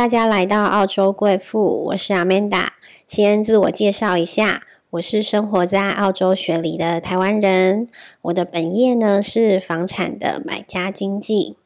大家来到澳洲贵妇，我是 Amanda。先自我介绍一下，我是生活在澳洲雪梨的台湾人。我的本业呢是房产的买家经济。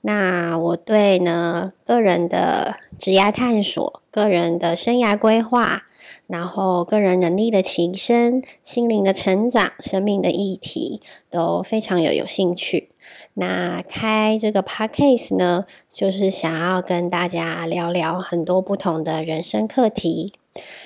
那我对呢个人的职业探索、个人的生涯规划，然后个人能力的提升、心灵的成长、生命的议题都非常有有兴趣。那开这个 podcast 呢，就是想要跟大家聊聊很多不同的人生课题。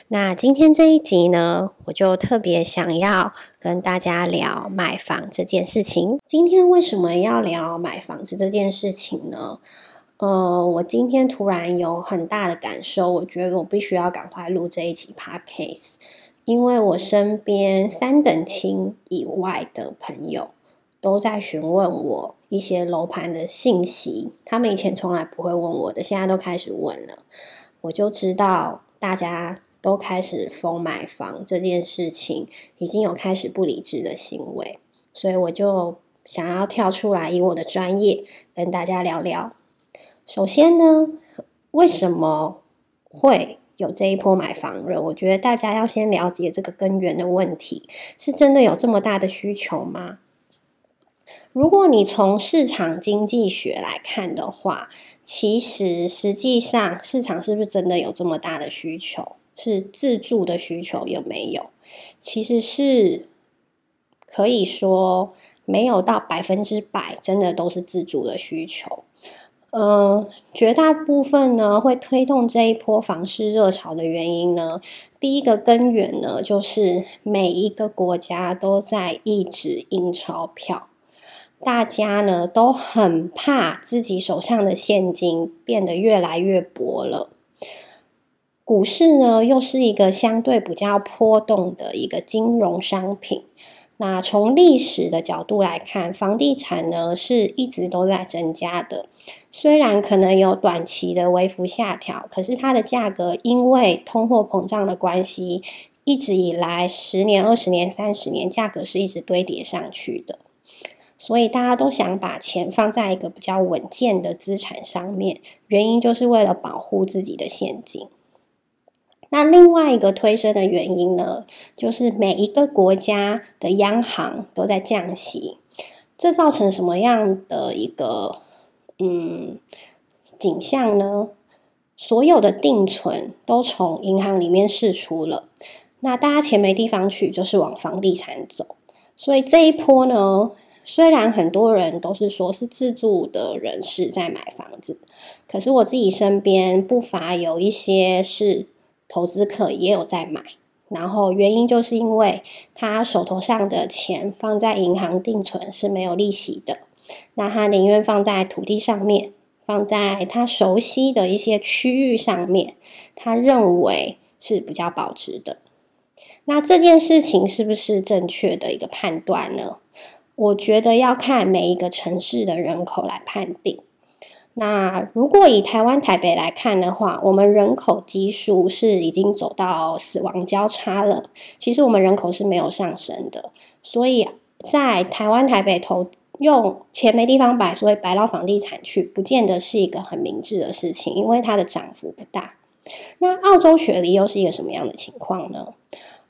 那今天这一集呢，我就特别想要跟大家聊买房这件事情。今天为什么要聊买房子这件事情呢？呃，我今天突然有很大的感受，我觉得我必须要赶快录这一集 podcast，因为我身边三等亲以外的朋友。都在询问我一些楼盘的信息，他们以前从来不会问我的，现在都开始问了。我就知道大家都开始疯买房这件事情，已经有开始不理智的行为，所以我就想要跳出来，以我的专业跟大家聊聊。首先呢，为什么会有这一波买房热？我觉得大家要先了解这个根源的问题，是真的有这么大的需求吗？如果你从市场经济学来看的话，其实实际上市场是不是真的有这么大的需求？是自住的需求有没有？其实是可以说没有到百分之百，真的都是自住的需求。嗯，绝大部分呢会推动这一波房市热潮的原因呢，第一个根源呢就是每一个国家都在一直印钞票。大家呢都很怕自己手上的现金变得越来越薄了。股市呢又是一个相对比较波动的一个金融商品。那从历史的角度来看，房地产呢是一直都在增加的。虽然可能有短期的微幅下调，可是它的价格因为通货膨胀的关系，一直以来十年、二十年、三十年，价格是一直堆叠上去的。所以大家都想把钱放在一个比较稳健的资产上面，原因就是为了保护自己的现金。那另外一个推升的原因呢，就是每一个国家的央行都在降息，这造成什么样的一个嗯景象呢？所有的定存都从银行里面释出了，那大家钱没地方去，就是往房地产走。所以这一波呢。虽然很多人都是说是自住的人士在买房子，可是我自己身边不乏有一些是投资客也有在买，然后原因就是因为他手头上的钱放在银行定存是没有利息的，那他宁愿放在土地上面，放在他熟悉的一些区域上面，他认为是比较保值的。那这件事情是不是正确的一个判断呢？我觉得要看每一个城市的人口来判定。那如果以台湾台北来看的话，我们人口基数是已经走到死亡交叉了。其实我们人口是没有上升的，所以在台湾台北投用钱没地方摆，所以摆到房地产去，不见得是一个很明智的事情，因为它的涨幅不大。那澳洲雪梨又是一个什么样的情况呢？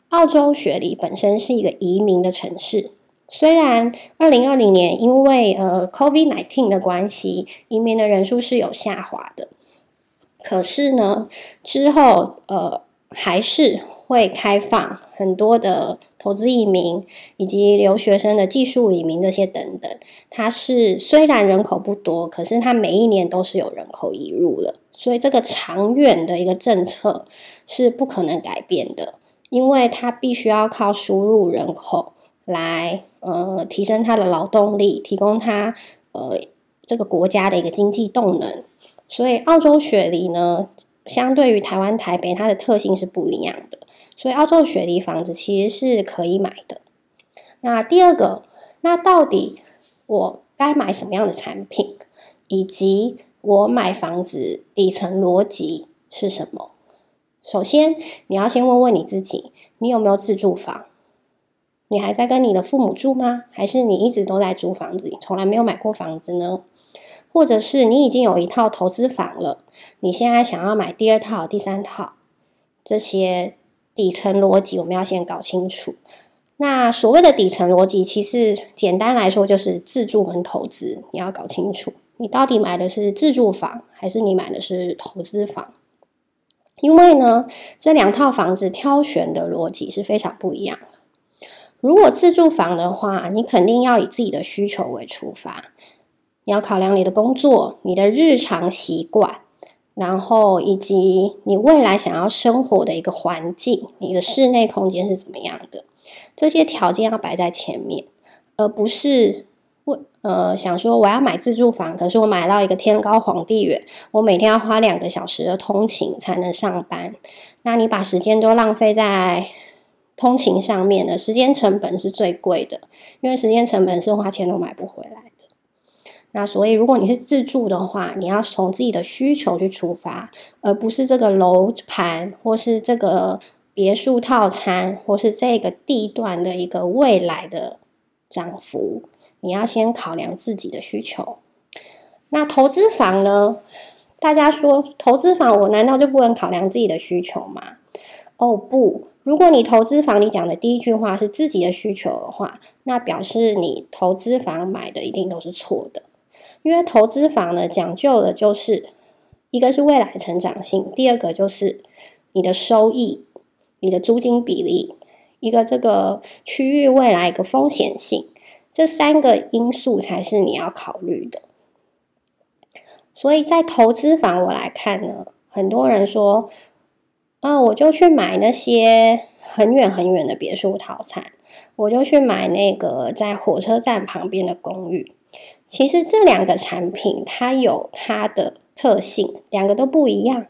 澳洲雪梨本身是一个移民的城市。虽然二零二零年因为呃 COVID nineteen 的关系，移民的人数是有下滑的，可是呢，之后呃还是会开放很多的投资移民以及留学生的技术移民这些等等。它是虽然人口不多，可是它每一年都是有人口移入的，所以这个长远的一个政策是不可能改变的，因为它必须要靠输入人口来。呃，提升它的劳动力，提供它呃这个国家的一个经济动能。所以，澳洲雪梨呢，相对于台湾台北，它的特性是不一样的。所以，澳洲雪梨房子其实是可以买的。那第二个，那到底我该买什么样的产品，以及我买房子底层逻辑是什么？首先，你要先问问你自己，你有没有自住房？你还在跟你的父母住吗？还是你一直都在租房子，从来没有买过房子呢？或者是你已经有一套投资房了，你现在想要买第二套、第三套，这些底层逻辑我们要先搞清楚。那所谓的底层逻辑，其实简单来说就是自住跟投资，你要搞清楚，你到底买的是自住房，还是你买的是投资房？因为呢，这两套房子挑选的逻辑是非常不一样的。如果自住房的话，你肯定要以自己的需求为出发，你要考量你的工作、你的日常习惯，然后以及你未来想要生活的一个环境，你的室内空间是怎么样的。这些条件要摆在前面，而不是为呃想说我要买自住房，可是我买到一个天高皇帝远，我每天要花两个小时的通勤才能上班。那你把时间都浪费在通勤上面的？时间成本是最贵的，因为时间成本是花钱都买不回来的。那所以如果你是自住的话，你要从自己的需求去出发，而不是这个楼盘或是这个。别墅套餐，或是这个地段的一个未来的涨幅，你要先考量自己的需求。那投资房呢？大家说投资房，我难道就不能考量自己的需求吗？哦不，如果你投资房，你讲的第一句话是自己的需求的话，那表示你投资房买的一定都是错的。因为投资房呢，讲究的就是一个是未来成长性，第二个就是你的收益。你的租金比例，一个这个区域未来一个风险性，这三个因素才是你要考虑的。所以在投资房我来看呢，很多人说，啊，我就去买那些很远很远的别墅套餐，我就去买那个在火车站旁边的公寓。其实这两个产品它有它的特性，两个都不一样，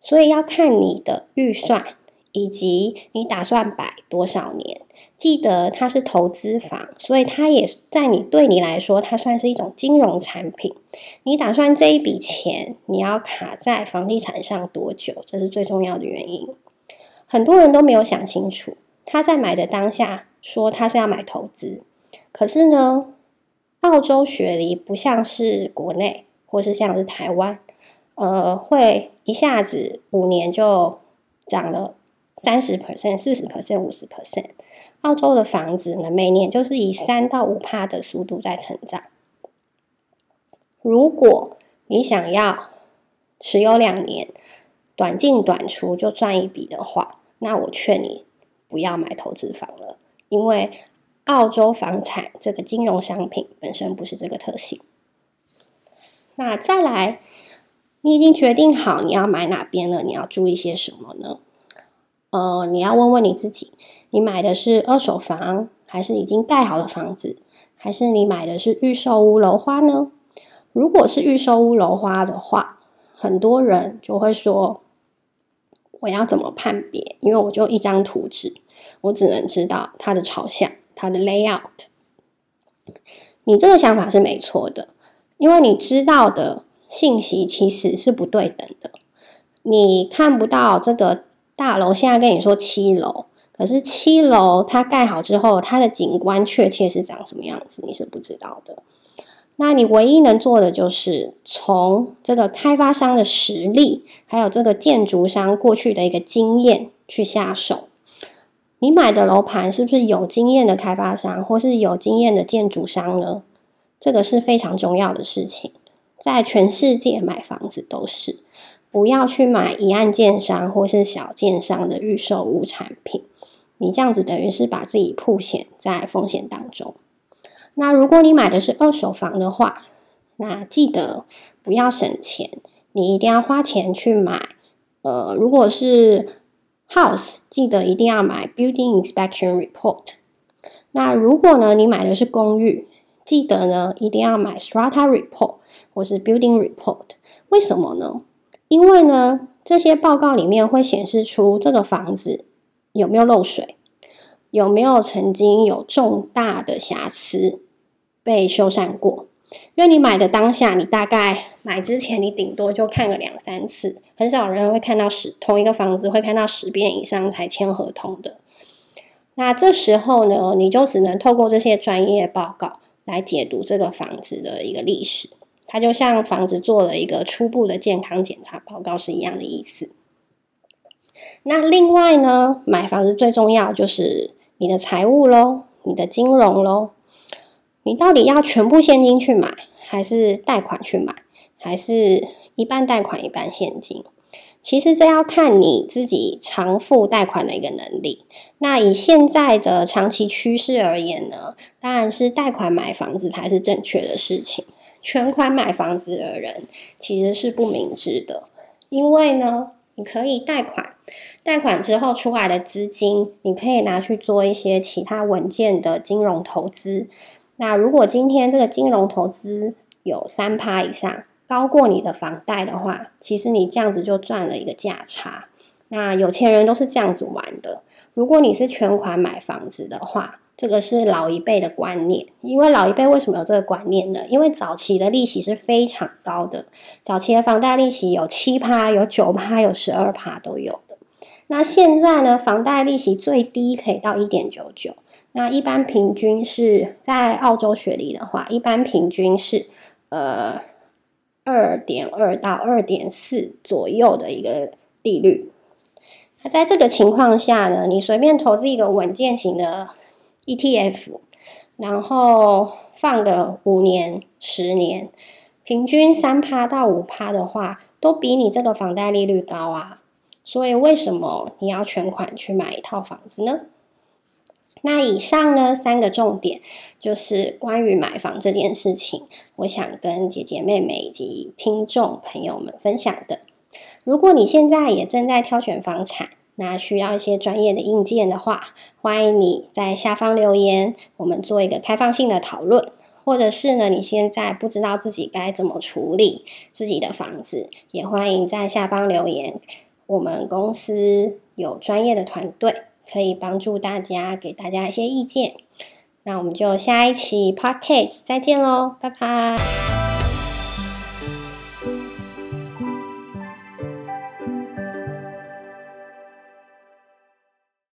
所以要看你的预算。以及你打算摆多少年？记得它是投资房，所以它也在你对你来说，它算是一种金融产品。你打算这一笔钱你要卡在房地产上多久？这是最重要的原因。很多人都没有想清楚，他在买的当下说他是要买投资，可是呢，澳洲雪梨不像是国内，或是像是台湾，呃，会一下子五年就涨了。三十 percent、四十 percent、五十 percent，澳洲的房子呢，每年就是以三到五帕的速度在成长。如果你想要持有两年，短进短出就赚一笔的话，那我劝你不要买投资房了，因为澳洲房产这个金融商品本身不是这个特性。那再来，你已经决定好你要买哪边了，你要注意些什么呢？呃，你要问问你自己，你买的是二手房，还是已经盖好的房子，还是你买的是预售屋楼花呢？如果是预售屋楼花的话，很多人就会说，我要怎么判别？因为我就一张图纸，我只能知道它的朝向、它的 layout。你这个想法是没错的，因为你知道的信息其实是不对等的，你看不到这个。大楼现在跟你说七楼，可是七楼它盖好之后，它的景观确切是长什么样子，你是不知道的。那你唯一能做的就是从这个开发商的实力，还有这个建筑商过去的一个经验去下手。你买的楼盘是不是有经验的开发商，或是有经验的建筑商呢？这个是非常重要的事情，在全世界买房子都是。不要去买一案建商或是小建商的预售屋产品，你这样子等于是把自己铺险在风险当中。那如果你买的是二手房的话，那记得不要省钱，你一定要花钱去买。呃，如果是 house，记得一定要买 building inspection report。那如果呢，你买的是公寓，记得呢一定要买 strata report 或是 building report。为什么呢？因为呢，这些报告里面会显示出这个房子有没有漏水，有没有曾经有重大的瑕疵被修缮过。因为你买的当下，你大概买之前你顶多就看个两三次，很少人会看到十同一个房子会看到十遍以上才签合同的。那这时候呢，你就只能透过这些专业报告来解读这个房子的一个历史。它就像房子做了一个初步的健康检查报告是一样的意思。那另外呢，买房子最重要就是你的财务喽，你的金融喽，你到底要全部现金去买，还是贷款去买，还是一半贷款一半现金？其实这要看你自己偿付贷款的一个能力。那以现在的长期趋势而言呢，当然是贷款买房子才是正确的事情。全款买房子的人其实是不明智的，因为呢，你可以贷款，贷款之后出来的资金，你可以拿去做一些其他稳健的金融投资。那如果今天这个金融投资有三趴以上，高过你的房贷的话，其实你这样子就赚了一个价差。那有钱人都是这样子玩的。如果你是全款买房子的话，这个是老一辈的观念。因为老一辈为什么有这个观念呢？因为早期的利息是非常高的，早期的房贷利息有七趴、有九趴、有十二趴都有的。那现在呢，房贷利息最低可以到一点九九。那一般平均是在澳洲学历的话，一般平均是呃。二点二到二点四左右的一个利率，那在这个情况下呢，你随便投资一个稳健型的 ETF，然后放个五年、十年，平均三趴到五趴的话，都比你这个房贷利率高啊。所以为什么你要全款去买一套房子呢？那以上呢三个重点，就是关于买房这件事情，我想跟姐姐妹妹以及听众朋友们分享的。如果你现在也正在挑选房产，那需要一些专业的硬件的话，欢迎你在下方留言，我们做一个开放性的讨论。或者是呢，你现在不知道自己该怎么处理自己的房子，也欢迎在下方留言。我们公司有专业的团队。可以帮助大家，给大家一些意见。那我们就下一期 podcast 再见喽，拜拜。